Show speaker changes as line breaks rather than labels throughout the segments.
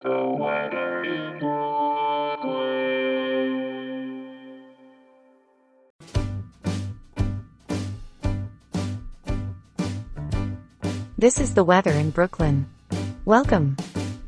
This is the weather in Brooklyn. Welcome.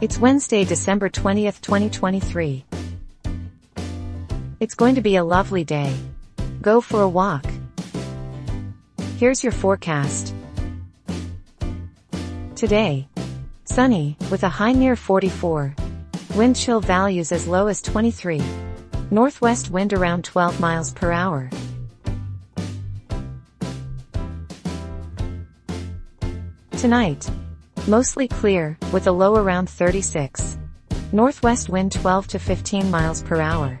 It's Wednesday, December 20th, 2023. It's going to be a lovely day. Go for a walk. Here's your forecast. Today. Sunny, with a high near 44. Wind chill values as low as 23. Northwest wind around 12 miles per hour. Tonight. Mostly clear, with a low around 36. Northwest wind 12 to 15 miles per hour.